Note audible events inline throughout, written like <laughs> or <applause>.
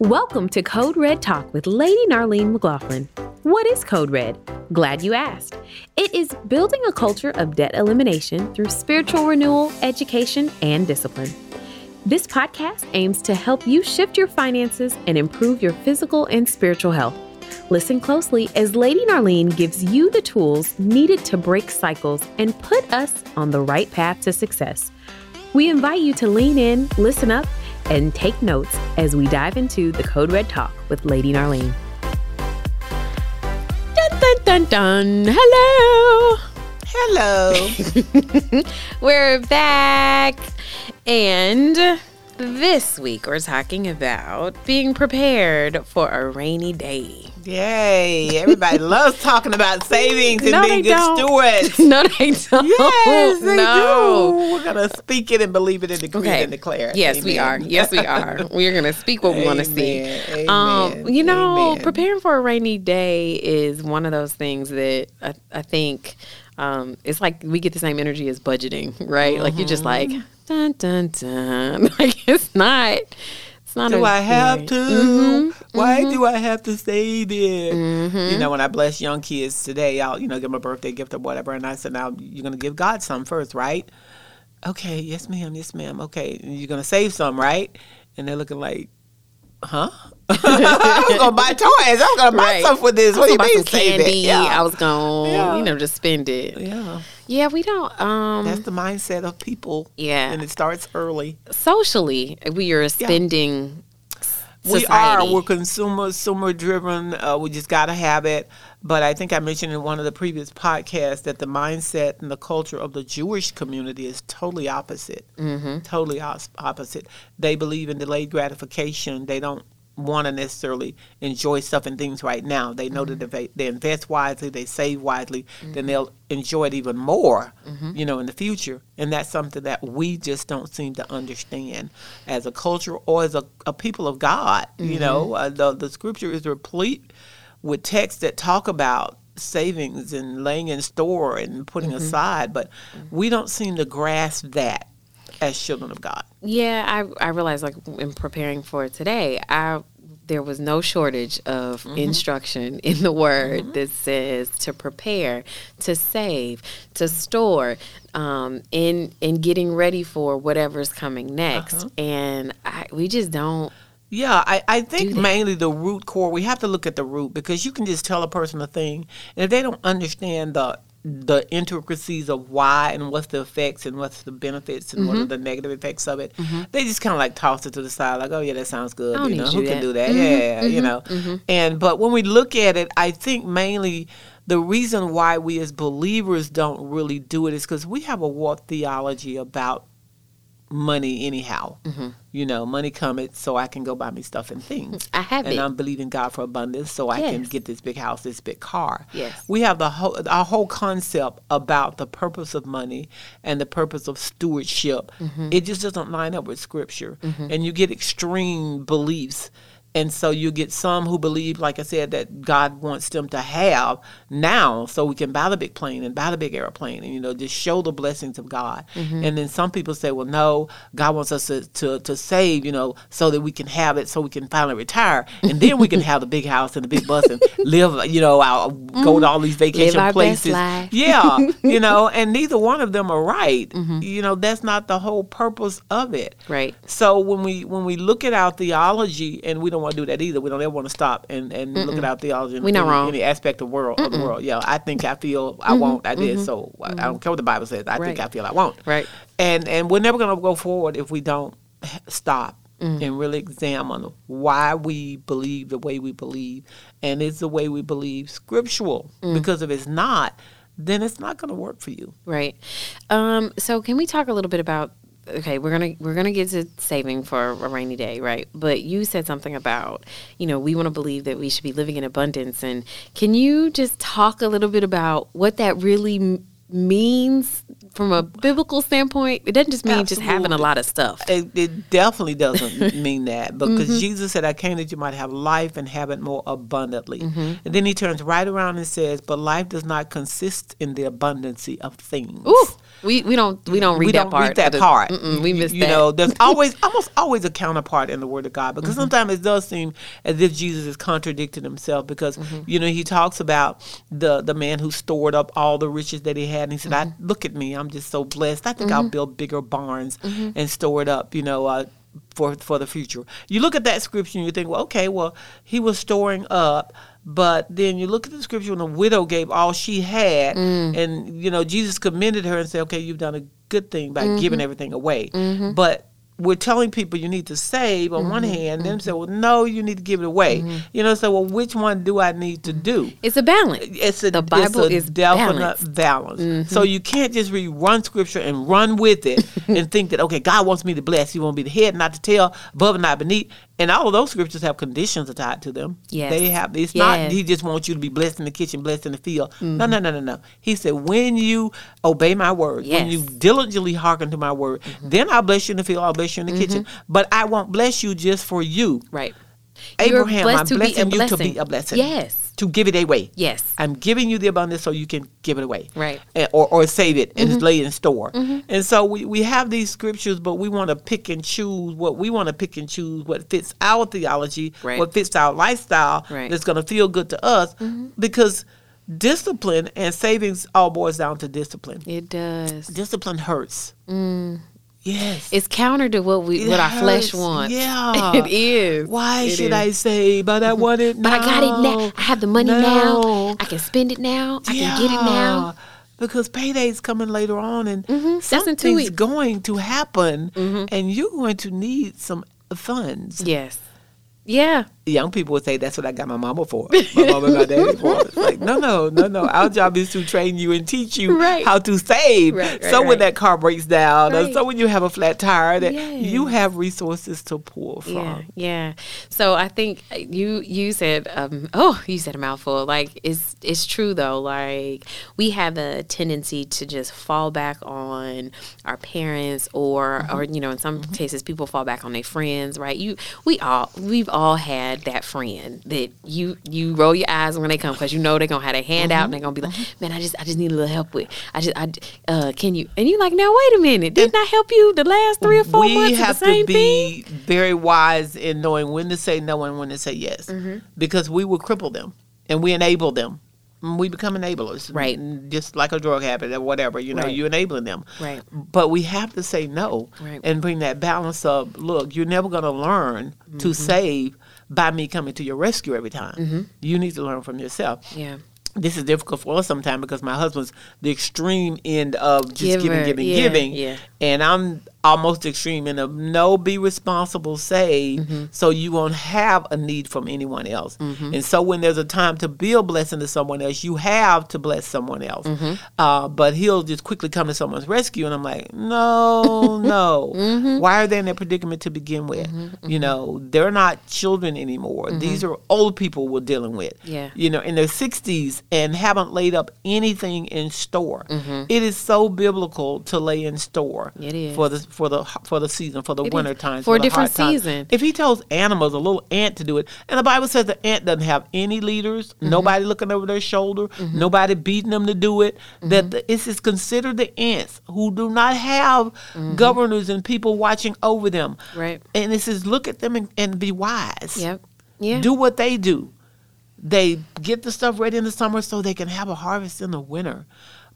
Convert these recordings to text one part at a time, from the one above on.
Welcome to Code Red Talk with Lady Narlene McLaughlin. What is Code Red? Glad you asked. It is building a culture of debt elimination through spiritual renewal, education, and discipline. This podcast aims to help you shift your finances and improve your physical and spiritual health. Listen closely as Lady Narlene gives you the tools needed to break cycles and put us on the right path to success. We invite you to lean in, listen up, and take notes as we dive into the Code Red Talk with Lady Narlene. Dun dun dun dun. Hello. Hello. <laughs> We're back. And this week we're talking about being prepared for a rainy day. Yay. Everybody <laughs> loves talking about savings and No, being good don't. stewards. <laughs> no, they don't. Yes, they no. do. We're going to speak it and believe it and decree it and declare it. Yes, we are. Yes, we are. <laughs> We're gonna speak what we want to see. Amen. Um, you know, Amen. preparing for a rainy day is one of those things that I, I think um, it's like we get the same energy as budgeting, right? Like you're just like Mm-hmm. dun dun dun. Like it's not. It's not. Do a I have to? Mm-hmm, Why do I have to save it? You know, when I bless young kids today, I'll, you know, give them a birthday gift or whatever. And I said, now you're going to give God some first, right? Okay, yes, ma'am, yes, ma'am. Okay, and you're going to save some, right? And they're looking like, huh? I was going to buy toys. I was going to buy Right. something for this. What do you gonna mean save candy. it? Yeah. I was going, Yeah. you know, just spend it. yeah. Yeah, we don't. Um, That's the mindset of people. Yeah. And it starts early. socially, we are spending. We are. We're consumer, consumer driven. Uh, we just got to have it. But I think I mentioned in one of the previous podcasts that the mindset and the culture of the Jewish community is totally opposite. Mm-hmm. Totally os- opposite. They believe in delayed gratification. They don't want to necessarily enjoy stuff and things right now. They know that mm-hmm. if they, they invest wisely, they save wisely, then mm-hmm. they'll enjoy it even more, mm-hmm. you know, in the future. And that's something that we just don't seem to understand as a culture or as a, a people of God. You know, uh, the, the scripture is replete with texts that talk about savings and laying in store and putting aside, but we don't seem to grasp that as children of God. Yeah, I I realized like in preparing for today, I there was no shortage of Mm-hmm. instruction <laughs> in the word that says to prepare, to save, to store, um, in in getting ready for whatever's coming next, Uh-huh. and I, we just don't. Yeah, I, I think mainly the root core, we have to look at the root because you can just tell a person a thing. And if they don't understand the the intricacies of why and what's the effects and what's the benefits and what Mm-hmm. are the negative effects of it, they just kind of like toss it to the side, like, oh yeah, that sounds good. You know, who can do that? Mm-hmm. Yeah, you know. And but when we look at it, I think mainly the reason why we as believers don't really do it is because we have a warped theology about money anyhow. Mm-hmm. You know, money cometh so I can go buy me stuff and things. I have and it. I'm believing God for abundance so I can get this big house, this big car. Yes. We have the whole our whole concept about the purpose of money and the purpose of stewardship. Mm-hmm. It just doesn't line up with scripture. And you get extreme beliefs. And so you get some who believe, like I said, that God wants them to have now so we can buy the big plane and buy the big airplane and, you know, just show the blessings of God. Mm-hmm. And then some people say, well, no, God wants us to, to, to save, you know, so that we can have it so we can finally retire. And then we can have the big house and the big bus and <laughs> live, you know, our, go to all these vacation Mm-hmm. places. Yeah, you <laughs> know, and neither one of them are right. Mm-hmm. You know, that's not the whole purpose of it. Right. So when we when we look at our theology, and we don't want to do that either. We don't ever want to stop and, and look at our theology in We not any, wrong. any aspect of world of the world. Yeah, I think I feel I won't. I did. So I I don't care what the Bible says. I think Mm-hmm. I feel I won't. Right. And and we're never going to go forward if we don't stop Mm. and really examine why we believe the way we believe, and is the way we believe scriptural? Mm. Because if it's not, then it's not going to work for you. Right. Um, so can we talk a little bit about okay, we're gonna we're gonna get to saving for a rainy day, right? But you said something about, you know, we want to believe that we should be living in abundance and can you just talk a little bit about what that really m- means from a biblical standpoint? It doesn't just mean just having a lot of stuff. It, it definitely doesn't <laughs> mean that because Mm-hmm. Jesus said, I came that you might have life and have it more abundantly. Mm-hmm. And then he turns right around and says, But life does not consist in the abundancy of things. Ooh. We we don't we don't read we that don't part. read that the- part. We You- missed you that. Mm-hmm. know, there's <laughs> always almost always a counterpart in the Word of God because sometimes it does seem as if Jesus is contradicting himself because Mm-hmm. you know he talks about the the man who stored up all the riches that he had and he said, Mm-hmm. "I look at me, I'm just so blessed. I think I'll build bigger barns and store it up." You know. Uh, for for the future, you look at that scripture and you think, well, okay, well, he was storing up, but then you look at the scripture when the widow gave all she had, Mm. and you know Jesus commended her and said, okay, you've done a good thing by Mm-hmm. giving everything away. But we're telling people you need to save on one Mm-hmm. hand, then say, well, no, you need to give it away. You know, so well, which one do I need to do? It's a balance. It's a, The Bible it's a is definite balanced. balance. So you can't just read one scripture and run with it <laughs> and think that okay, God wants me to bless. He wants me the head, not the tail, above and not beneath. And all of those scriptures have conditions tied to them. Yes. they have. It's not. He just wants you to be blessed in the kitchen, blessed in the field. No, mm-hmm. no, no, no, no. He said, when you obey my word, when you diligently hearken to my word, mm-hmm. then I'll bless you in the field. I'll bless you in the mm-hmm. kitchen. But I won't bless you just for you. Right. Abraham, I'm to be a blessing you to be a blessing. Yes. To give it away. Yes. I'm giving you the abundance so you can give it away. Right. Mm-hmm. And- or, or save it and lay it in store. And so we, we have these scriptures, but we want to pick and choose what we want to pick and choose what fits our theology, Right. what fits our lifestyle Right. Mm-hmm. that's going to feel good to us because discipline and savings all boils down to discipline. It does. Discipline hurts. Yes. It's counter to what we It what our flesh wants. Yeah. <laughs> it is. Why It should is. I say, but I want it <laughs> But I got it now. I have the money now. No. I can spend it now. I can get it now. Yeah, Because payday's coming later on and mm-hmm. two something's going to happen mm-hmm. and you're going to need some funds. Yes. Yeah. Young people would say that's what I got my mama for. My mama and my daddy <laughs> for. It's like, no, no, no, no. Our job is to train you and teach you Right. how to save. Right, right, so when that car breaks down, or so when you have a flat tire, that you have resources to pull from. Yeah, yeah. So I think uh, you you said um oh you said a mouthful. Like it's it's true though. Like we have a tendency to just fall back on our parents or mm-hmm. or you know in some mm-hmm. cases people fall back on their friends. Right? You we all we've all had that friend that you you roll your eyes when they come because you know they're gonna have their hand out and they're gonna be like, man, I just I just need a little help with. I just I uh can you and you like now wait a minute didn't I help you the last three or four we months have of the same to thing? be very wise in knowing when to say no and when to say yes Mm-hmm. because we will cripple them and we enable them And we become enablers Right. Just like a drug habit or whatever you know Right. you're enabling them Right. but we have to say no Right. and bring that balance of look you're never going to learn to Mm-hmm. save by me coming to your rescue every time you need to learn from yourself Yeah. this is difficult for us sometimes because my husband's the extreme end of just Giver, giving, giving, yeah, giving. yeah. And I'm almost extreme in of no, be responsible, save, Mm-hmm. so you won't have a need from anyone else. Mm-hmm. And so when there's a time to be a blessing to someone else, you have to bless someone else. Mm-hmm. Uh, but he'll just quickly come to someone's rescue, and I'm like, no, <laughs> no. Mm-hmm. Why are they in that predicament to begin with? You know, they're not children anymore. These are old people we're dealing with Mm-hmm. Yeah. you know, in their 60s and haven't laid up anything in store. It is so biblical to lay in store Mm-hmm. It is. for the for the for the season, for the It winter times, For a the different season. If he tells animals, a little ant to do it, and the Bible says the ant doesn't have any leaders, Mm-hmm. nobody looking over their shoulder, nobody beating them to do it, Mm-hmm. that the, it's is considered the ants who do not have governors and people watching over them. Mm-hmm. Right. And it says, look at them and, and be wise Yep. Yeah. do what they do. They get the stuff ready in the summer so they can have a harvest in the winter.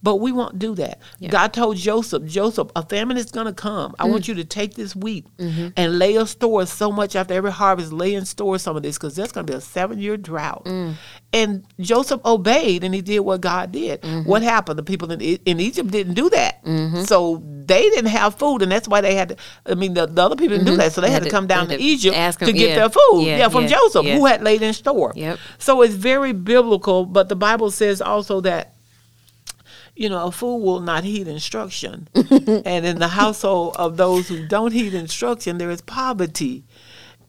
But we won't do that. Yeah. God told Joseph, Joseph, a famine is going to come. I want you to take this wheat Mm-hmm. and lay a store so much after every harvest, lay in store some of this because there's going to be a seven year drought. Mm. And Joseph obeyed and he did what God did. Mm-hmm. What happened? The people in, in Egypt didn't do that. So they didn't have food. And that's why they had to, I mean, the, the other people didn't do that. So they They had had to come down to Egypt to get yeah. their food. Yeah, Yeah, from Joseph, who had laid in store. Yep. So it's very biblical, but the Bible says also that you know, a fool will not heed instruction. <laughs> and in the household of those who don't heed instruction, there is poverty.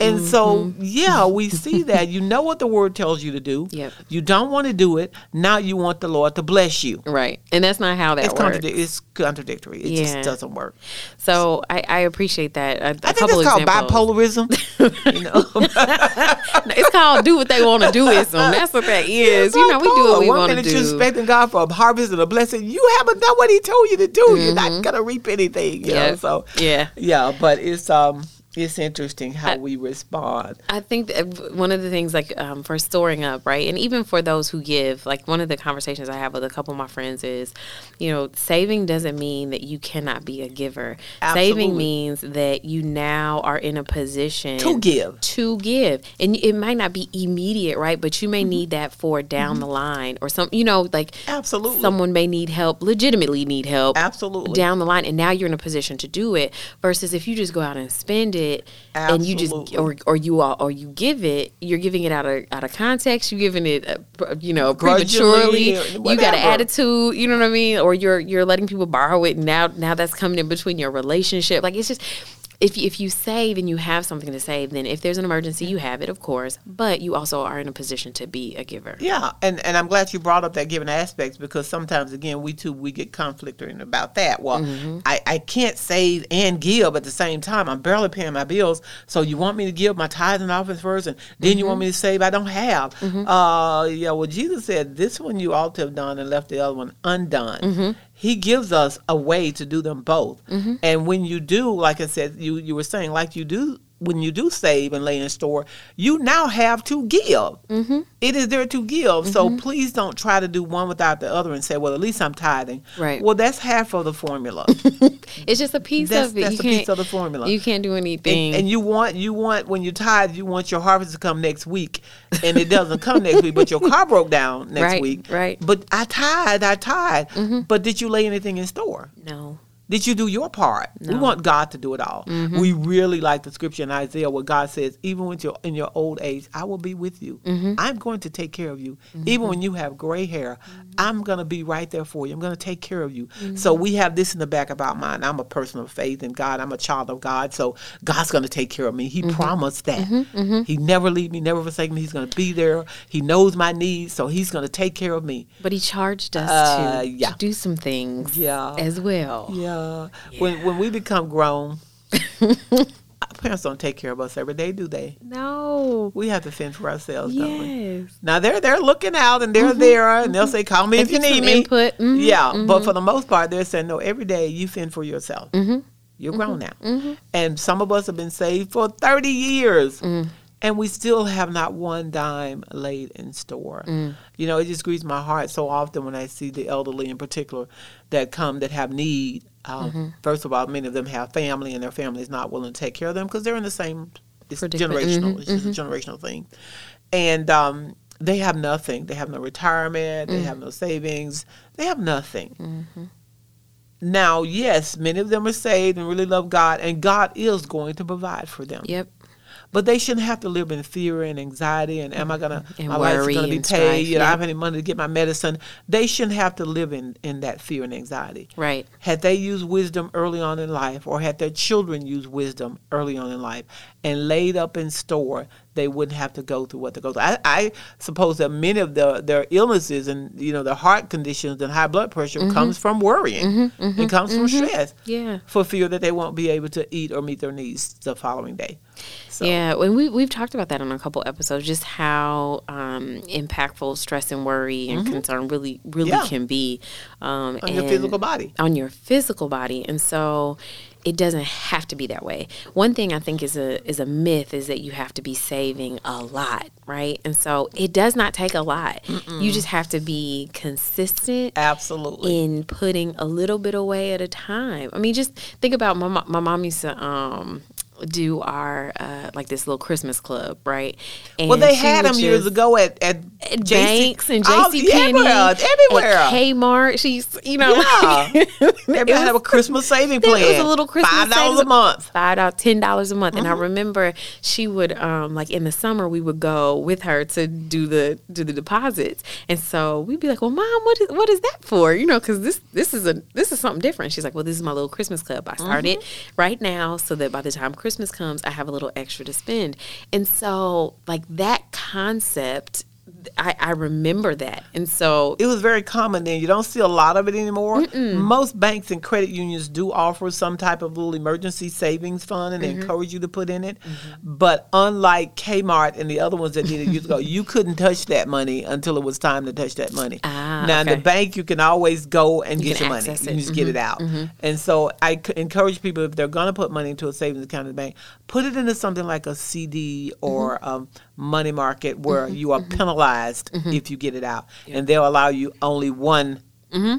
And so, yeah, we see that. You know what the word tells you to do. Yep. You don't want to do it. Now you want the Lord to bless you. Right. And that's not how that It's, works. contradic- it's contradictory. It Yeah. just doesn't work. So I, I appreciate that. A, a I think couple it's called examples. bipolarism. <laughs> you know, <laughs> it's called do what they want to do ism. That's what that <laughs> is. You know, we do what we want to minute you're do. expecting God for a harvest and a blessing. You haven't done what He told you to do. You're not gonna reap anything. You know, Yeah. so Yeah. yeah. But it's um, it's interesting how we respond. I think that one of the things, like um, for storing up, right, and even for those who give, like one of the conversations I have with a couple of my friends is, you know, saving doesn't mean that you cannot be a giver. Saving means that you now are in a position To give. to give, and it might not be immediate, right, but you Mm-hmm. may need that for down the line or some, you know, like Absolutely. someone may need help, legitimately need help, Absolutely. down the line, and now you're in a position to do it. Versus if you just go out and spend it, and you just or or you all or you give it, you're giving it out of out of context. You're giving it, uh, you know, prematurely. You got an attitude. You know what I mean? Or you're you're letting people borrow it. And now now that's coming in between your relationship. Like it's just. If, if you save and you have something to save, then if there's an emergency, you have it, of course. But you also are in a position to be a giver. Yeah, and, and I'm glad you brought up that giving aspects because sometimes again we too we get conflicting about that. Well, Mm-hmm. I, I can't save and give at the same time. I'm barely paying my bills. So you want me to give my tithes and offerings first, and then you want Mm-hmm. me to save? I don't have. Uh, yeah. Well, Jesus said this one you ought to have done and left the other one undone. Mm-hmm. He gives us a way to do them both. And when you do, like I said, you you were saying, like you do when you do save and lay in store, you now have to give. Mm-hmm. is there to give. So please don't try to do one without the other and say, well, at least I'm tithing. Right. Well, that's half of the formula. <laughs> It's just a piece That's- of it. that's you a can't, piece of the formula. You can't do anything. and, and you want you want when you tithe, you want your harvest to come next week, and it doesn't come next week. But your <laughs> car broke down next Right, week. right. Mm-hmm. But I tithe, I tithe. But did you lay anything in store? no. Did you do your part? We want God to do it all. Mm-hmm. We really like the scripture in Isaiah where God says, even with your in your old age, I will be with you. Mm-hmm. I'm going to take care of you. Even when you have gray hair, I'm going to be right there for you. I'm going to take care of you. Mm-hmm. So we have this in the back of our mind. I'm a person of faith in God. I'm a child of God. So God's going to take care of me. He Mm-hmm. promised that. He never leave me, never forsake me. He's going to be there. He knows my needs, so he's going to take care of me. But he charged us Uh, to, yeah. to do some things Yeah. as well. Yeah. When when we become grown, <laughs> our parents don't take care of us every day, do they? No. We have to fend for ourselves, don't we? Yes. Now they're they're looking out and they're there and they'll say, "Call me if, If you need me." input, mhm, Yeah, but for the most part, they're saying, "No, every day you fend for yourself. Mm-hmm. You're grown now." And some of us have been saved for thirty years. Mm. And we still have not one dime laid in store. Mm. You know, it just grieves my heart so often when I see the elderly in particular that come that have need. Um, Mm-hmm. First of all, many of them have family, and their family is not willing to take care of them because they're in the same. It's generational. Mhm, It's just a generational thing, and um, they have nothing. They have no retirement. They have no savings. They have nothing. Now, yes, many of them are saved and really love God, and God is going to provide for them. Yep. But they shouldn't have to live in fear and anxiety and am I gonna <laughs> And my life's gonna be paid, strife, you know, I have any money to get my medicine. They shouldn't have to live in, in that fear and anxiety. Right. Had they used wisdom early on in life, or had their children used wisdom early on in life and laid up in store, they wouldn't have to go through what they go through. I, I suppose that many of the, their illnesses and you know their heart conditions and high blood pressure Mm-hmm. comes from worrying. It comes from stress. Yeah. For fear that they won't be able to eat or meet their needs the following day. So, Yeah, when we we've talked about that on a couple episodes, just how um, impactful stress and worry and concern really really Mm-hmm. Yeah. can be um, On your physical body. on your physical body, and so it doesn't have to be that way. One thing I think is a is a myth is that you have to be saving a lot, right? And so it does not take a lot. You just have to be consistent Absolutely. in putting a little bit away at a time. I mean, just think about my my mom used to um do our uh like this little Christmas club, right? And Well, they had them years ago at at, JC Banks and Oh, JC Penney, everywhere, everywhere. at Kmart. She's, you know, Yeah. <laughs> it Everybody had a Christmas saving plan. <laughs> It was a little Christmas five dollars a month. five dollars, ten dollars a month. And Mm-hmm. I remember she would um like in the summer we would go with her to do the do the deposits, and so we'd be like, "Well, mom, what is what is that for?" You know, because this this is a this is something different. She's like, "Well, this is my little Christmas club. I started Mm-hmm. right now so that by the time Christmas Christmas comes, I have a little extra to spend. And so, like that concept, I, I remember that. And so, it was very common then. You don't see a lot of it anymore. Most banks and credit unions do offer some type of little emergency savings fund and they Mm-hmm. encourage you to put in it. But unlike Kmart and the other ones that needed you to go, you couldn't touch that money until it was time to touch that money. Ah, now in the bank, you can always go and You get your money. You it. can just get it out. And so I c- encourage people if they're going to put money into a savings account in the bank, put it into something like a CD or um, money market where mm-hmm. you are mm-hmm. penalized mm-hmm. if you get it out, and they'll allow you only one.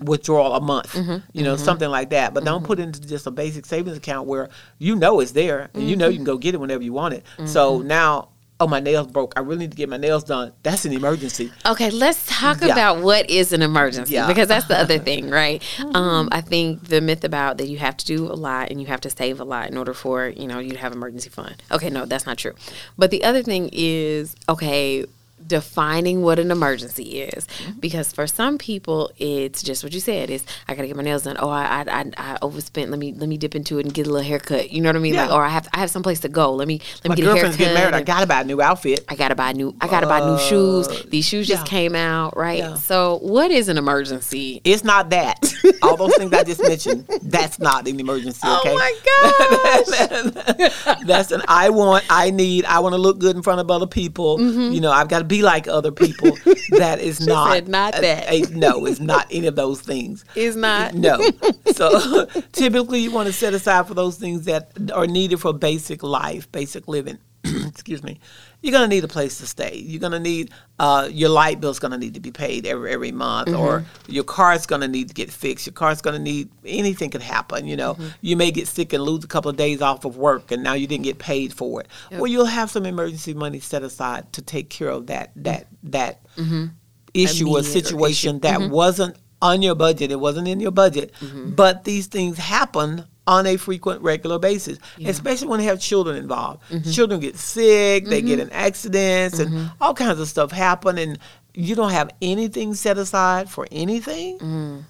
Withdrawal a month, you know, something like that. But don't put into just a basic savings account where you know it's there and you know you can go get it whenever you want it. So now, oh, my nails broke. I really need to get my nails done. That's an emergency. Okay, let's talk Yeah. about what is an emergency Yeah. because that's the other thing, right? <laughs> Um, I think the myth about that you have to do a lot and you have to save a lot in order for you know you to have emergency fund. Okay, no, that's not true. But the other thing is okay defining what an emergency is because for some people it's just what you said is I gotta get my nails done. Oh, I I, I, I overspent. Let me let me dip into it and get a little haircut. You know what I mean? Like, Yeah. or I have I have someplace to go. Let me let My me get a haircut. girlfriend's getting married. I got to buy a new outfit. I gotta buy new. I gotta buy new shoes. These shoes just Uh, yeah. came out, right? Yeah. So, what is an emergency? It's not that. <laughs> All those things I just mentioned, that's not an emergency, okay? Oh my <laughs> gosh! that's an I want, I need, I want to look good in front of other people. You know, I've got to be like other people. <laughs> That is not. said not a- uh, that. a- no, it's not any of those things. Is not. No. <laughs> So <laughs> typically, you want to set aside for those things that are needed for basic life, basic living. <clears throat> Excuse me. You're gonna need a place to stay. You're gonna need uh, your light bill's gonna need to be paid every every month, or mm-hmm. your car's gonna need to get fixed. Your car's gonna need anything could happen. You know, mm-hmm. you may get sick and lose a couple of days off of work, and now you didn't get paid for it. Well, you'll have some emergency money set aside to take care of that that that mm-hmm. issue or Immediate or situation that wasn't on your budget. It wasn't in your budget. But these things happen on a frequent, regular basis, especially when they have children involved. Mm-hmm. Children get sick, they get mm-hmm. in accidents, and mm-hmm. all kinds of stuff happen, and you don't have anything set aside for anything. Mm.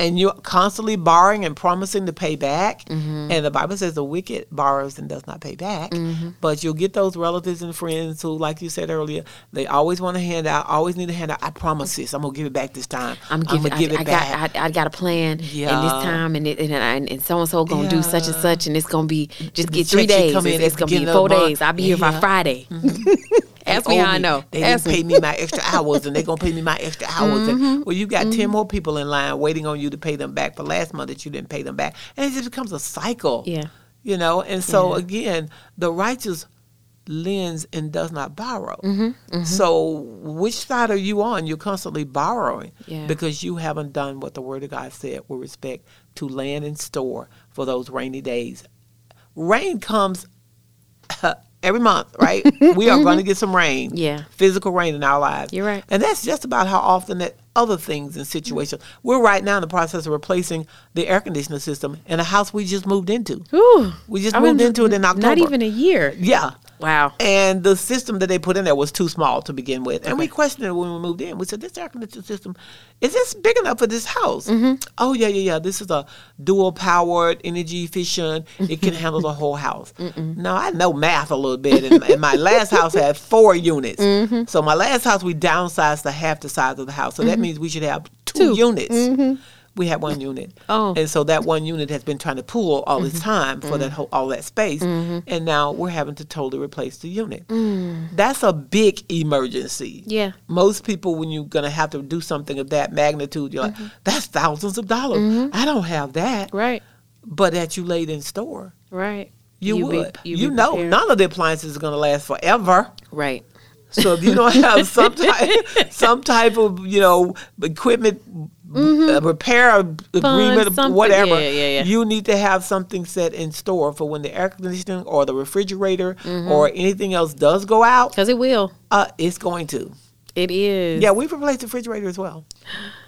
And you're constantly borrowing and promising to pay back. Mm-hmm. And the Bible says the wicked borrows and does not pay back. Mm-hmm. But you'll get those relatives and friends who, like you said earlier, they always want to hand out, always need a hand out. I promise this, I'm going to give it back this time. I'm giving. gonna give I, it I back. got. I, I got a plan. And this time, and it, and and, and so and so gonna do such and such, and it's gonna be just The get three days. It's, it's gonna be four month. days. I'll be here by Yeah. Friday. Mm-hmm. <laughs> Ask me how I know. They Ask didn't me. pay me my extra hours, and they're gonna pay me my extra hours. And, mm-hmm. well, you got ten mm-hmm. more people in line waiting on you to pay them back for last month that you didn't pay them back, and it just becomes a cycle. Yeah. you know. And so again, the righteous lends and does not borrow. Mm-hmm. mm-hmm, So which side are you on? You're constantly borrowing Yeah. because you haven't done what the Word of God said with respect to land and store for those rainy days. Rain comes <laughs> every month, right? <laughs> we are going to get some rain. Yeah. Physical rain in our lives. You're right. And that's just about how often that other things and situations. We're right now in the process of replacing the air conditioner system in a house we just moved into. Whew. We just I moved mean, into it in October. Not even a year. Yeah. Wow. And the system that they put in there was too small to begin with. And we questioned it when we moved in. We said, this air conditioning system, is this big enough for this house? Mm-hmm. Oh, yeah, yeah, yeah. This is a dual powered, energy efficient. It can handle the whole house. <laughs> Now, I know math a little bit. And, and my last house had four units. Mm-hmm. So my last house, we downsized to half the size of the house. So that means we should have two, Two. units. We had one unit. Oh. And so that one unit has been trying to pool all this mm-hmm. time for that mm-hmm. whole all that space. Mm-hmm. And now we're having to totally replace the unit. Mm. That's a big emergency. Yeah. Most people when you're gonna have to do something of that magnitude, you're like, that's thousands of dollars. I don't have that. Right. But that you laid in store. Right. You, be- would. you you be know prepared. none of the appliances are gonna last forever. Right. So if you don't have <laughs> some type, some type of you know equipment uh, repair agreement, something. whatever, Yeah, yeah, yeah. you need to have something set in store for when the air conditioning or the refrigerator Mm-hmm. or anything else does go out. Because it will. Uh, it's going to. It is. Yeah, we've replaced the refrigerator as well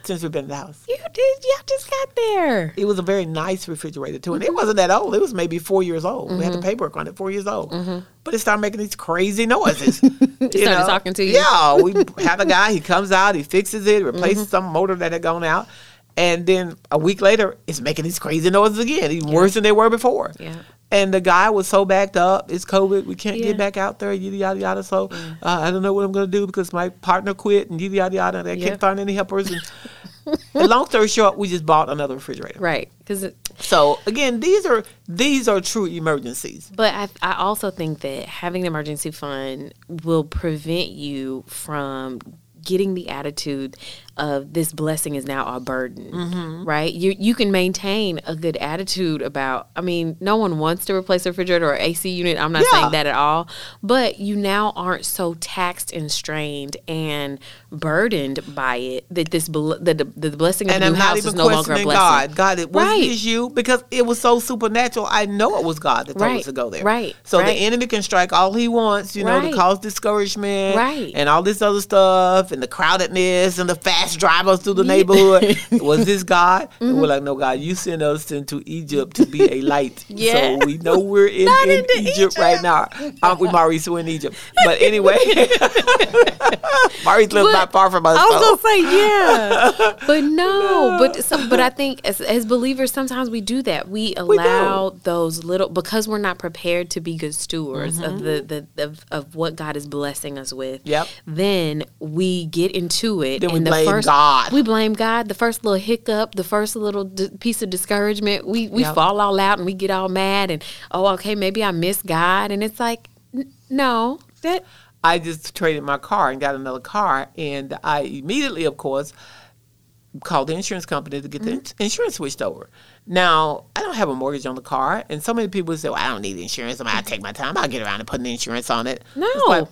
since we've been in the house. You did. Y'all just got there. It was a very nice refrigerator too, and it mm-hmm. wasn't that old. It was maybe four years old. We had the mm-hmm. paperwork on it, four years old. Mm-hmm. But it started making these crazy noises. <laughs> it started talking to you? Yeah, we <laughs> have a guy. He comes out, he fixes it, replaces some motor that had gone out, and then a week later, it's making these crazy noises again, even worse than they were before. Yeah. And the guy was so backed up. It's COVID. We can't Yeah. get back out there. Yada yada yada. So uh, I don't know what I'm gonna do because my partner quit and yada yada yada. And I Yep. can't find any helpers. And, <laughs> and long story short, we just bought another refrigerator. Right. Because So again, these are these are true emergencies. But I, I also think that having the emergency fund will prevent you from getting the attitude of this blessing is now a burden, Mm-hmm. right? You you can maintain a good attitude about. I mean, no one wants to replace a refrigerator or AC unit. I'm not Yeah. saying that at all. But you now aren't so taxed and strained and burdened by it that this that the, the blessing of And the I'm new not house even is no longer a questioning blessing. God. God, it wasn't Right. you because it was so supernatural. I know it was God that told Right. us to go there. Right. So Right. the enemy can strike all he wants, you know, to cause discouragement, Right. and all this other stuff, and the crowdedness, and the fast drivers through the neighborhood. <laughs> was this God? And we're mm-hmm. like, no, God, you sent us into Egypt to be a light. Yeah. So we know we're in, in into Egypt, right now. Aren't we, Maurice? We're in Egypt. But anyway, <laughs> Maurice lives not far from us. I was so- gonna say yeah, <laughs> but no, but some, but I think as, as believers sometimes we do that. We allow those little because we're not prepared to be good stewards of mm-hmm. the, the of, of what God is blessing us with. Yep. Then we get into it. Then we and the first, God. We blame God. The first little hiccup, the first little d- piece of discouragement, we we Yep. fall all out and we get all mad and oh okay maybe I missed God and it's like n- no that I just traded my car and got another car, and I immediately, of course, called the insurance company to get the ins- insurance switched over. Now, I don't have a mortgage on the car, and so many people say, "Well, I don't need insurance. I mean, I mm-hmm. take my time. I'll get around and putting the insurance on it." No.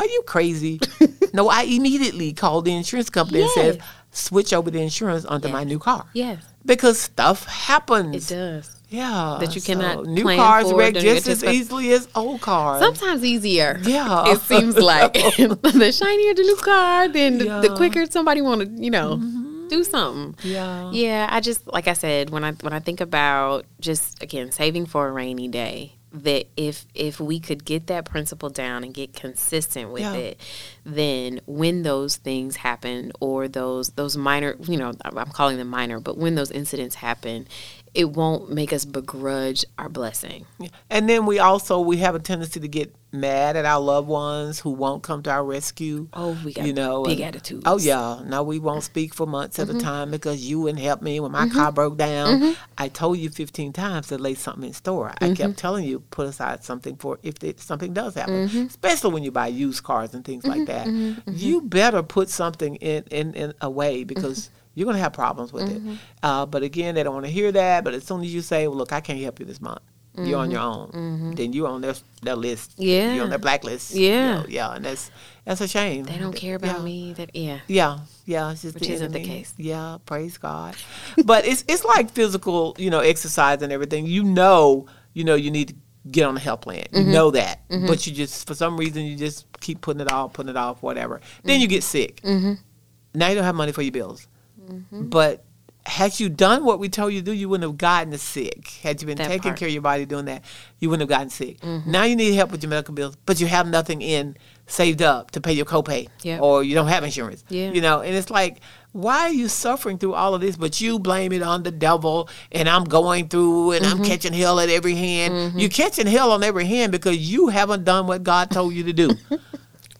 Are you crazy? <laughs> no, I immediately called the insurance company and said, "Switch over the insurance onto my new car." yes Because stuff happens. it does. Yeah. That you cannot new plan cars wreck just as easily as old cars. Sometimes easier. Yeah. It seems <laughs> like <laughs> the shinier the new car, then the, the Yeah. Mm-hmm. quicker somebody want to, you know, do something. Yeah. Yeah, I just like I said when I when I think about just again saving for a rainy day that if if we could get that principle down and get consistent with Yeah. it then when those things happen or those those minor you know I'm I'm calling them minor but when those incidents happen it won't make us begrudge our blessing And then we also we have a tendency to get mad at our loved ones who won't come to our rescue. Oh, we got you know big attitudes. Oh yeah, no, we won't speak for months at Mm-hmm. a time because you wouldn't help me when my car broke down. I told you fifteen times to lay something in store. I Mm-hmm. kept telling you put aside something for if it, something does happen, Mm-hmm. especially when you buy used cars and things like that. You better put something in in, in a way because. You're gonna have problems with Mm-hmm. it, uh, but again, they don't want to hear that. But as soon as you say, "Well, look, I can't help you this month," you're on your own. Then you're on their their list. Mm-hmm. Yeah. you're on their blacklist. you Yeah. know, yeah, and that's that's a shame. they don't care about Yeah. me that yeah Yeah, yeah, it's just Which the isn't the case. Yeah, praise God. but it's it's like physical, you know, exercise and everything. You know, you know, you need to get on the health plan. You Mm-hmm. know that, but you just for some reason you just keep putting it off, putting it off, whatever. Then you get sick. Mm-hmm. Now you don't have money for your bills. But had you done what we told you to do, you wouldn't have gotten sick. Had you been That taking part. care of your body doing that, you wouldn't have gotten sick. Mm-hmm. Now you need help with your medical bills, but you have nothing in saved up to pay your copay, Yep. or you don't have insurance. Yeah. You know, and it's like, why are you suffering through all of this? But you blame it on the devil, and I'm going through, and Mm-hmm. I'm catching hell at every hand. You're catching hell on every hand because you haven't done what God told you to do. <laughs>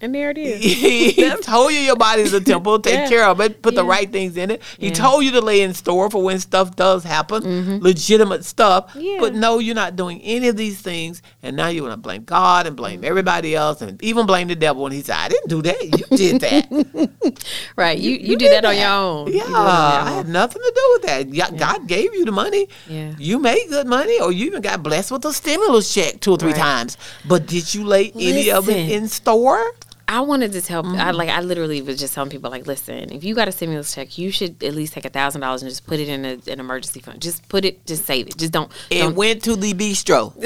and there it is <laughs> he told you your body's a temple. Take Yeah. care of it. Put the right things in it. He Yeah. told you to lay in store for when stuff does happen, mm-hmm. legitimate stuff. Yeah. But no, you're not doing any of these things. And now you want to blame God and blame everybody else and even blame the devil. And he said, I didn't do that. You did that. <laughs> right you you, did that on your own Yeah, did on I had nothing to do with that. Yeah, God gave you the money. Yeah. You made good money, or you even got blessed with a stimulus check two or three Right. times. But did you lay any of it in store? I wanted to tell, Mm-hmm. I like, I literally was just telling people, like, listen, if you got a stimulus check, you should at least take a thousand dollars and just put it in a, an emergency fund. Just put it, just save it. Just don't. It don't went to the bistro. <laughs>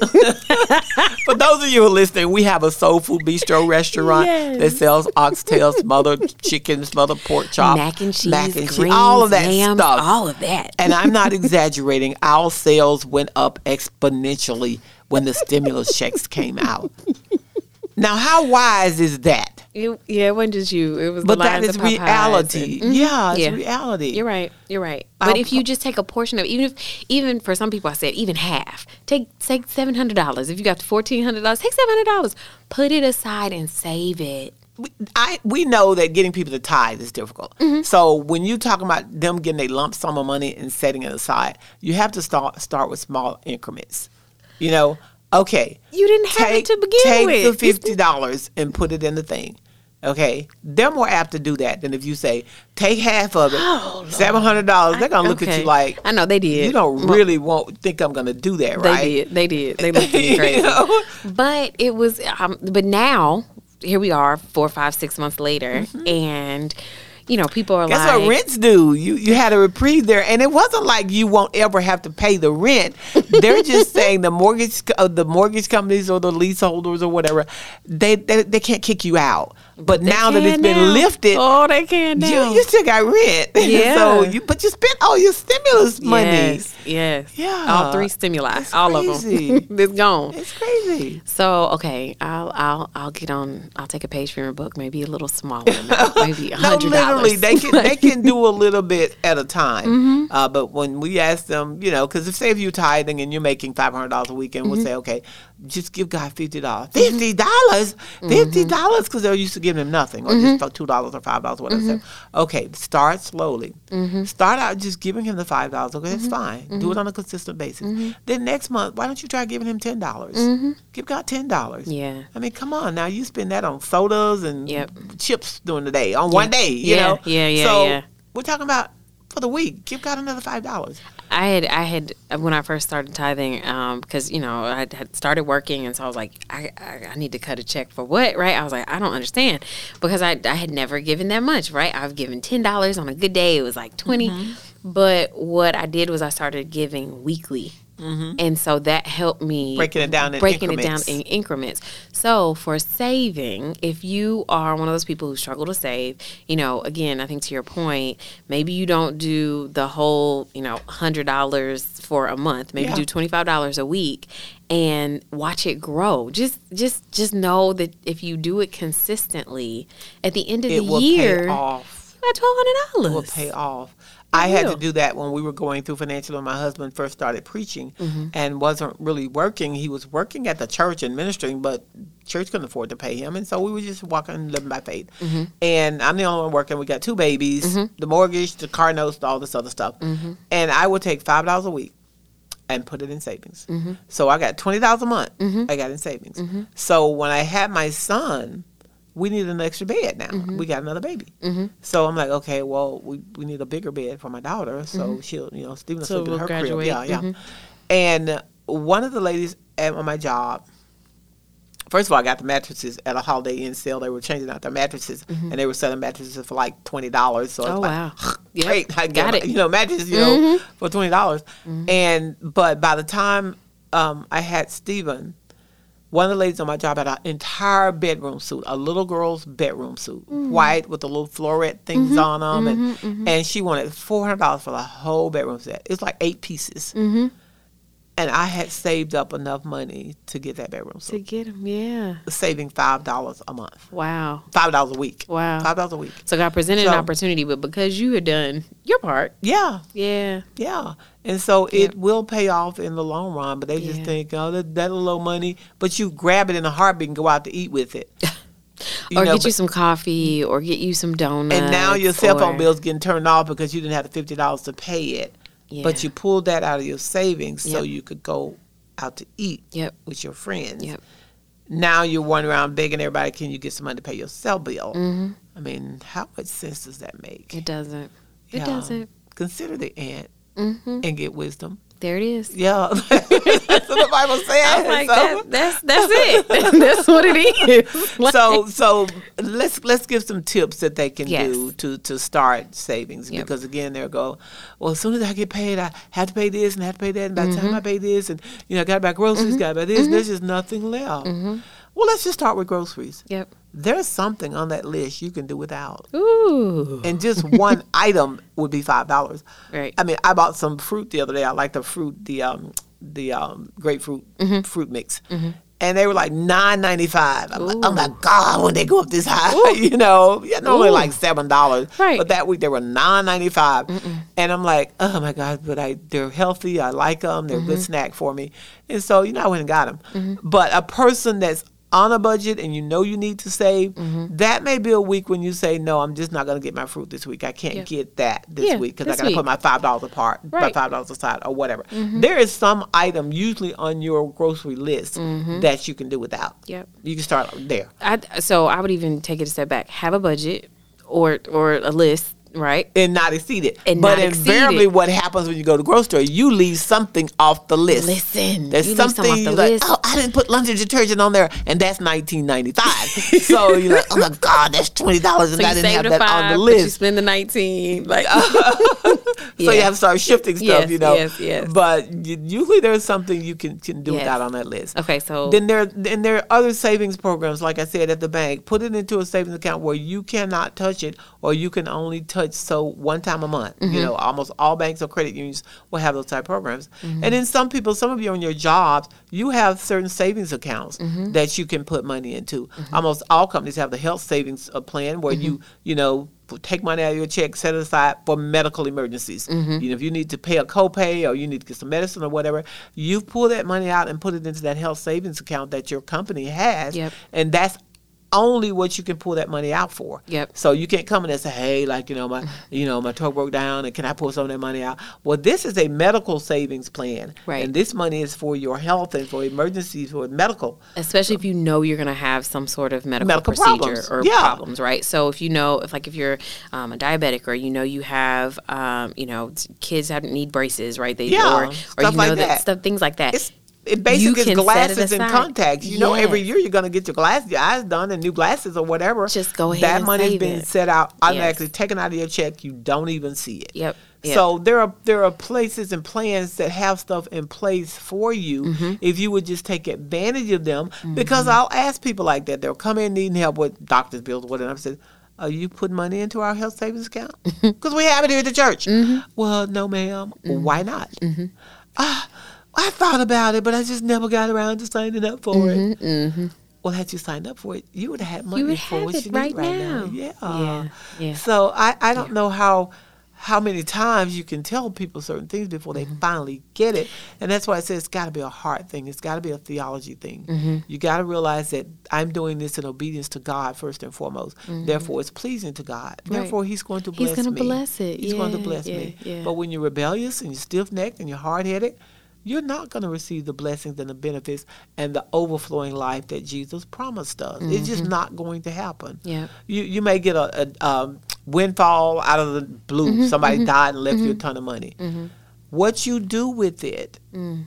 <laughs> For those of you who are listening, we have a soul food bistro restaurant Yes. that sells oxtail, smothered chicken, smothered pork chop, mac and cheese, mac and cheese, greens, all of that yams, stuff. all of that. and I'm not exaggerating. Our sales went up exponentially when the stimulus checks came out. <laughs> Now, how wise is that? It, yeah, it wasn't just you. It was But that is reality. and- Mhm. Yeah, it's Yeah. reality. You're right. You're right. But I'll- if you just take a portion of even if even for some people I said even half. Take take seven hundred dollars. If you got fourteen hundred dollars, take seven hundred dollars. Put it aside and save it. we, I we know that getting people to tithe is difficult. Mm-hmm. So when you talk about them getting a lump sum of money and setting it aside, you have to start start with small increments. You know, okay. You didn't have it to begin take with. Take <laughs> the fifty dollars and put it in the thing. Okay, they're more apt to do that than if you say take half of it, seven hundred dollars. They're gonna look at Oh, you like I know they did. you don't really won't think I'm gonna do that, right? They did. They did. They <laughs> looked at me You crazy. know? But it was. Um, but now here we are, four, five, six months later, and you know people are. That's like, what rents do. You you had a reprieve there, and it wasn't like you won't ever have to pay the rent. They're just <laughs> saying the mortgage uh, the mortgage companies or the leaseholders or whatever, they they, they can't kick you out. But They now that it's been now. lifted, Oh, they can you, now. you still got rent. <laughs> Yeah. so you but you spent all your stimulus money. Yes, yes. Yeah. All three stimuli, It's all crazy. of <laughs> them. it's gone. It's crazy. So okay, I'll I'll I'll get on. I'll take a page from your book, maybe a little smaller, <laughs> now, maybe a No, hundred literally, dollars. they can they can do a little bit at a time. Mm-hmm. Uh, but when we ask them, you know, because if say if you're tithing and you're making five hundred dollars a week, and Mm-hmm. we'll say, okay, just give God fifty dollars, fifty dollars, fifty Mm-hmm. dollars, because they're used to giving him nothing, or just two dollars or five dollars, whatever. Mm-hmm. Okay, start slowly. Start out just giving him the five dollars. Okay, that's Mm-hmm. fine. Do it on a consistent basis. Then next month, why don't you try giving him ten dollars? Give God ten dollars. Mm-hmm. Yeah. I mean, come on now. You spend that on sodas and Yep. chips during the day on one day. You Yeah, know. yeah, yeah, So yeah. we're talking about for the week. Give God another five dollars. I had I had when I first started tithing because you know I had started working and so I was like I, I I need to cut a check for what right? I was like I don't understand. Because I I had never given that much right? I've given ten dollars on a good day. It was like 20 Mm-hmm. but what I did was I started giving weekly and so that helped me Mm-hmm. Breaking it down in breaking increments. it down in increments. So for saving, if you are one of those people who struggle to save, you know, again, I think to your point, maybe you don't do the whole, you know, hundred dollars for a month. Maybe Yeah. do twenty five dollars a week and watch it grow. Just just just know that if you do it consistently, at the end of It the will year, pay off. you got twelve hundred dollars. Will pay off. I had to do that when we were going through financial when my husband first started preaching Mm-hmm. and wasn't really working. He was working at the church and ministering, but church couldn't afford to pay him. And so we were just walking, living by faith. Mm-hmm. And I'm the only one working. We got two babies, the mortgage, the car notes, all this other stuff. Mm-hmm. And I would take $5 a week and put it in savings. Mm-hmm. So I got twenty dollars a month. I got in savings. So when I had my son, we need an extra bed now. Mm-hmm. We got another baby. Mm-hmm. So I'm like, okay, well, we, we need a bigger bed for my daughter. So mm-hmm. she'll, you know, Stephen will So sleep in we'll her graduate. crib. Yeah, yeah. Mm-hmm. And one of the ladies at my job. First of all, I got the mattresses at a Holiday Inn sale. They were changing out their mattresses, and they were selling mattresses for like twenty dollars. So Oh, like, wow. <laughs> Yep. great, I Got it. You know, mattresses, you know, for twenty dollars. And but by the time um, I had Steven, one of the ladies on my job had an entire bedroom suit, a little girl's bedroom suit, mm. white with the little floret things mm-hmm. on them, and mm-hmm. Mm-hmm. and she wanted four hundred dollars for the whole bedroom set. It was like eight pieces, and I had saved up enough money to get that bedroom To get them, yeah. saving five dollars a month, Wow. five dollars a week. Wow. five dollars a week. So God presented an opportunity, but because you had done your part, Yeah, yeah. Yeah. And so it will pay off in the long run, but they just Yeah. think, oh, that, that little money, but you grab it in a heartbeat and go out to eat with it. <laughs> You or know, get you some coffee, or get you some donuts. and now your cell phone or- bill's getting turned off because you didn't have the fifty dollars to pay it. But you pulled that out of your savings so you could go out to eat Yep. with your friends. Yep. Now you're running around begging everybody, can you get some money to pay your cell bill? Mhm. I mean, how much sense does that make? It doesn't. It doesn't. Consider the ant hmm and get wisdom. There it is. Yeah, <laughs> that's what the Bible <laughs> says. Like, So- that, that's that's it. <laughs> that's what it is. Like- so so let's let's give some tips that they can Yes. do to to start savings Yep. because again they'll go well as soon as I get paid I have to pay this and I have to pay that and by the Mm-hmm. time I mm-hmm. pay this and you know I got to buy groceries mm-hmm. got to buy this there's mm-hmm. just nothing left. Well, let's just start with groceries. Yep. There's something on that list you can do without, Ooh. and just one <laughs> item would be five dollars. Right. I mean, I bought some fruit the other day. I like the fruit, the um, the um, grapefruit Mm-hmm. fruit mix, and they were like nine ninety five. I'm like, oh my god, when they go up this high, <laughs> you know, yeah, normally Ooh. like seven dollars, Right. But that week they were nine ninety five, and I'm like, oh my god, but I they're healthy, I like them, they're a Mm-hmm. good snack for me, and so you know I went and got them. But a person that's on a budget and you know you need to save, Mm-hmm. that may be a week when you say, no, I'm just not going to get my fruit this week. I can't Yeah. get that this Yeah, week because I got to put my five dollars apart, my Right. Mm-hmm. five dollars aside, or whatever. There is some item usually on your grocery list that you can do without. Yep. You can start there. I, so I would even take it a step back. Have a budget or or a list, right? And not exceed it. And but invariably, what happens when you go to the grocery store, you leave something off the list. Listen, There's you leave some something off you the like, list. oh, I didn't put laundry detergent on there, and that's 19.95. so <laughs> you're like, oh my god, that's twenty dollars, and So I didn't have that five, on the but you spend the nineteen. Like, <laughs> So you have to start shifting stuff, Yes, you know. yes, yes. But usually there's something you can, can do Yes. without on that list. okay, so Then there then there are other savings programs, like I said at the bank. Put it into a savings account where you cannot touch it, or you can only touch so one time a month. Mm-hmm. You know, almost all banks or credit unions will have those type of programs. Mm-hmm. And then some people, some of you on your jobs, you have certain savings accounts Mm-hmm. that you can put money into. Almost all companies have the health savings uh, plan where you Mm-hmm. you know take money out of your check, set it aside for medical emergencies. Mm-hmm. You know, if you need to pay a copay or you need to get some medicine or whatever, you pull that money out and put it into that health savings account that your company has, Yep. and that's only what you can pull that money out for. Yep. So you can't come in and say, "Hey, like you know my, <laughs> you know my truck broke down, and can I pull some of that money out?" Well, this is a medical savings plan, Right. And this money is for your health and for emergencies, for medical. especially if you know you're going to have some sort of medical, Medical procedure problems. or Yeah. problems, right? So if you know, if like if you're um, a diabetic or you know you have, um, you know, kids have need braces, right? They Yeah, or, or you like know that. stuff, things like that. It's it basically is glasses and contacts. You know, every year you're gonna get your glasses, your eyes done, and new glasses or whatever. Just go ahead That money's been it. set out automatically, taken out of your check. You don't even see it. Yep, yep. So there are there are places and plans that have stuff in place for you Mm-hmm. if you would just take advantage of them. Because I'll ask people like that. They'll come in needing help with doctor's bills or whatever. I said. Are you putting money into our health savings account? <laughs> Because we have it here at the church. Mm-hmm. Well, no, madam Why not? Ah, I thought about it, but I just never got around to signing up for it. Mm-hmm, mm-hmm. Well, had you signed up for it, you would have had money would for have what it you right need right now. now. Yeah. Yeah, yeah. So I, I don't know how how many times you can tell people certain things before they mm-hmm. finally get it. And that's why I say it's got to be a heart thing. It's got to be a theology thing. You got to realize that I'm doing this in obedience to God first and foremost. Therefore, it's pleasing to God. Right. Therefore, He's going to bless me. He's gonna bless it. He's going to bless yeah, me. yeah. But when you're rebellious and you're stiff necked and you're hard headed, you're not going to receive the blessings and the benefits and the overflowing life that Jesus promised us. It's just not going to happen. Mm-hmm. Yeah. You you may get a, a um, windfall out of the blue. Mm-hmm, Somebody died and left you a ton of money. What you do with it Mm.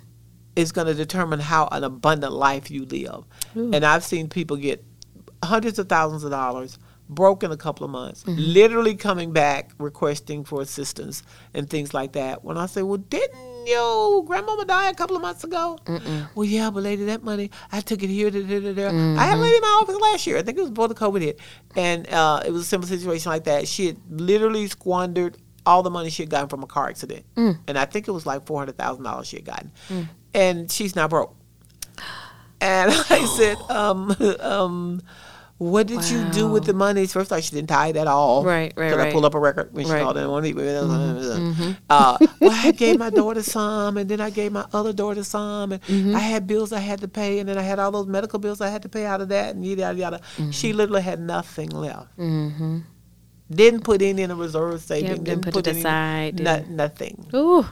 is going to determine how an abundant life you live. And I've seen people get hundreds of thousands of dollars broke in a couple of months, Mm-hmm. literally coming back requesting for assistance and things like that. When I say, well, didn't your grandmama die a couple of months ago? Well, yeah, but lady, that money, I took it here, da, da, da, da. I had a lady in my office last year. I think it was before the COVID hit. And uh, it was a simple situation like that. She had literally squandered all the money she had gotten from a car accident. And I think it was like $400,000 she had gotten. And she's now broke. And I said, um, <laughs> um, what did you do with the money? First, I she didn't tie it at all. Right, right, Because I pulled up a record when she Right. called in one week. Uh, well, I gave my daughter some, and then I gave my other daughter some, and Mm-hmm. I had bills I had to pay, and then I had all those medical bills I had to pay out of that, and yada yada yada. Mm-hmm. She literally had nothing left. Didn't put any in a reserve saving. didn't put it any- aside, no- nothing. Ooh.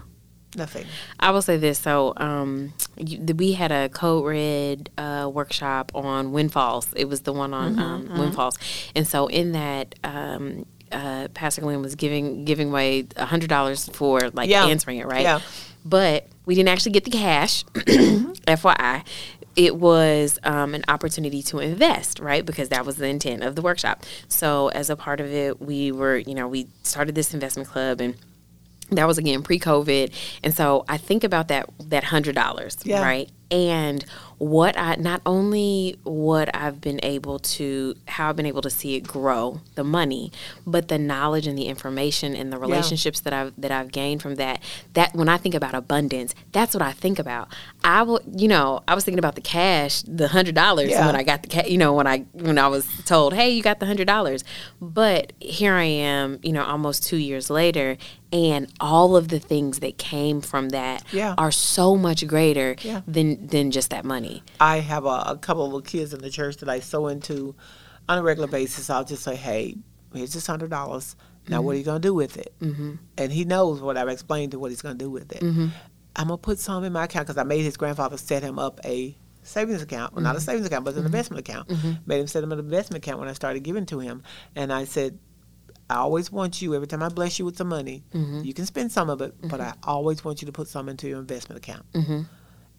Nothing. I will say this. So, um, you, the, we had a Code Red uh, workshop on windfalls. It was the one on um, windfalls, and so in that, um, uh, Pastor Glenn was giving giving away a hundred dollars for like Yeah. answering it, right? Yeah. But we didn't actually get the cash. <clears throat> FYI. It was um, an opportunity to invest, right? Because that was the intent of the workshop. So, as a part of it, we were, you know, we started this investment club and that was again pre-COVID, and so I think about that that hundred dollars, Yeah. right? And what I not only what I've been able to how I've been able to see it grow, the money, but the knowledge and the information and the relationships that I've that I've gained from that. That when I think about abundance, that's what I think about. I will, you know, I was thinking about the cash, the hundred dollars Yeah. when I got the cash. You know, when I when I was told, hey, you got the hundred dollars, but here I am, you know, almost two years later. And all of the things that came from that Yeah. are so much greater Yeah. than than just that money. I have a, a couple of kids in the church that I sow into on a regular basis. I'll just say, hey, here's this hundred dollars. Now, what mm-hmm. are you going to do with it? Mm-hmm. And he knows what I've explained to what he's going to do with it. I'm going to put some in my account because I made his grandfather set him up a savings account. Well, not a mm-hmm. savings account, but an mm-hmm. investment account. Made him set him an investment account when I started giving to him. And I said, I always want you, every time I bless you with some money, you can spend some of it, but I always want you to put some into your investment account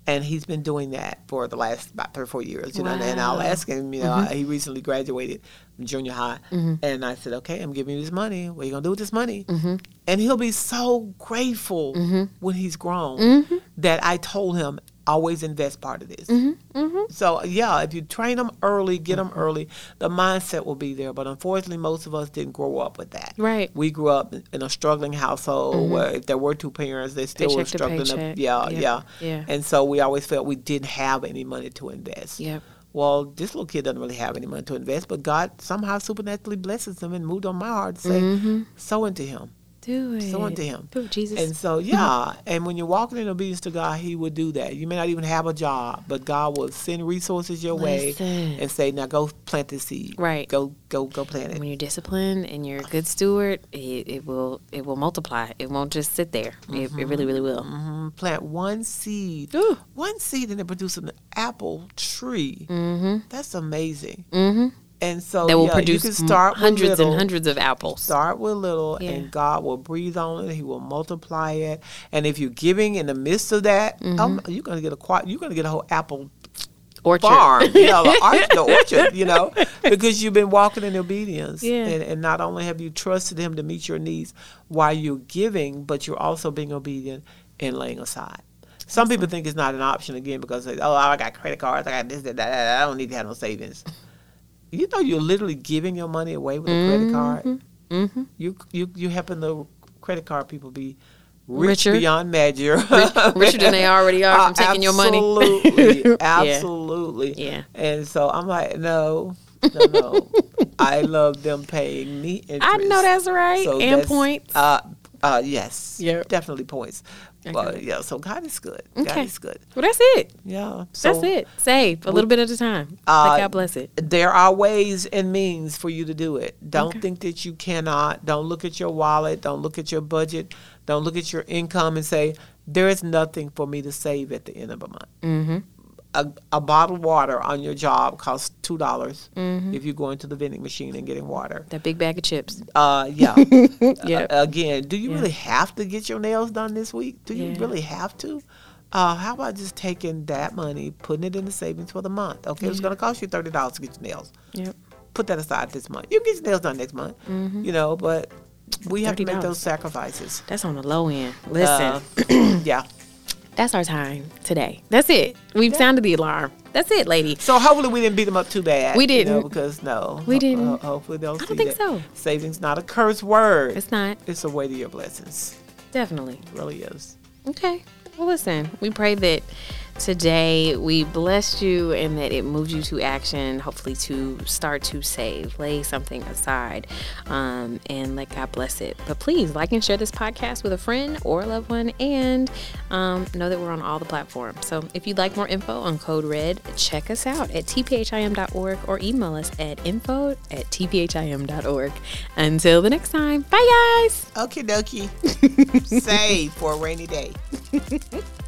and he's been doing that for the last about three or four years. You know, and I'll ask him. You know, mm-hmm. he recently graduated from junior high, mm-hmm. and I said, "Okay, I'm giving you this money. What are you gonna do with this money?" Mm-hmm. And he'll be so grateful when he's grown that I told him always invest part of this. Mm-hmm, mm-hmm. So yeah, if you train them early, get them early, the mindset will be there. But unfortunately, most of us didn't grow up with that. Right. We grew up in a struggling household mm-hmm. where if there were two parents, they still were Paycheck to struggling. paycheck. Yeah, Yep. yeah, Yeah. And so we always felt we didn't have any money to invest. Yep. Well, this little kid doesn't really have any money to invest, but God somehow supernaturally blesses him and moved on my heart to say, sow into him. Do it. Sow into him. Do it, Jesus. And so, yeah, and when you're walking in obedience to God, He will do that. You may not even have a job, but God will send resources your way and say, "Now go plant this seed. Right. Go, go, go plant it." when you're disciplined and you're a good steward, it, it will it will multiply. It won't just sit there. It, it really, really will. Mhm. Plant one seed, Ooh. one seed, and it produces an apple tree. Mm-hmm. That's amazing. And so, That will yeah, produce you can start with hundreds little. and hundreds of apples. Start with little, Yeah. and God will breathe on it. He will multiply it. And if you're giving in the midst of that, Mm-hmm. um, you're gonna get a you're gonna get a whole apple Orchard. farm, you know, <laughs> the, orchard, you know, because you've been walking in obedience. Yeah. And, and not only have you trusted Him to meet your needs while you're giving, but you're also being obedient and laying aside. Some people think it's not an option again because they, oh, I got credit cards, I got this, that, that. I don't need to have no savings. You know, you're literally giving your money away with a credit card. Mm-hmm. You you you helping the credit card people be rich Richer. beyond measure, richer than they already are from Uh, <laughs> taking your money. Absolutely, <laughs> absolutely. Yeah. And so I'm like, no, no, no. <laughs> I love them paying me interest. I know that's right. So and that's- points. Uh, uh, yes. Yep. Definitely points. But Okay. yeah, so God is good. God is good. well, that's it. Yeah. So That's it. Save a little bit at a time. Uh, God bless it. there are ways and means for you to do it. Don't Okay. think that you cannot. Don't look at your wallet. Don't look at your budget. Don't look at your income and say, there is nothing for me to save at the end of a month. Mm-hmm. A, a bottle of water on your job costs $2 Mm-hmm. if you go into the vending machine and getting water. That big bag of chips. Uh, yeah. Yep. <laughs> Uh, again, do you Yeah. really have to get your nails done this week? Do you Yeah. really have to? Uh, how about just taking that money, putting it in the savings for the month? Okay, it's going to cost you thirty dollars to get your nails. Yep. Put that aside this month. You can get your nails done next month. You know, but we have to make those sacrifices. That's on the low end. Listen, Uh, <clears throat> yeah. That's our time today. That's it. We've sounded the alarm. That's it, lady. So hopefully we didn't beat them up too bad. We you know, didn't. because no, We ho- didn't. ho- hopefully they'll I don't think so. savings not a curse word. It's not. It's a way to your blessings. Definitely. It really is. Okay. Well, listen, we pray that today we blessed you and that it moved you to action, hopefully to start to save, lay something aside, um, and let God bless it. But please like and share this podcast with a friend or a loved one and um, know that we're on all the platforms. So if you'd like more info on Code Red, check us out at tphim.org or email us at info at tphim.org. Until the next time, bye guys. Okie dokie. <laughs> Save for a rainy day. <laughs>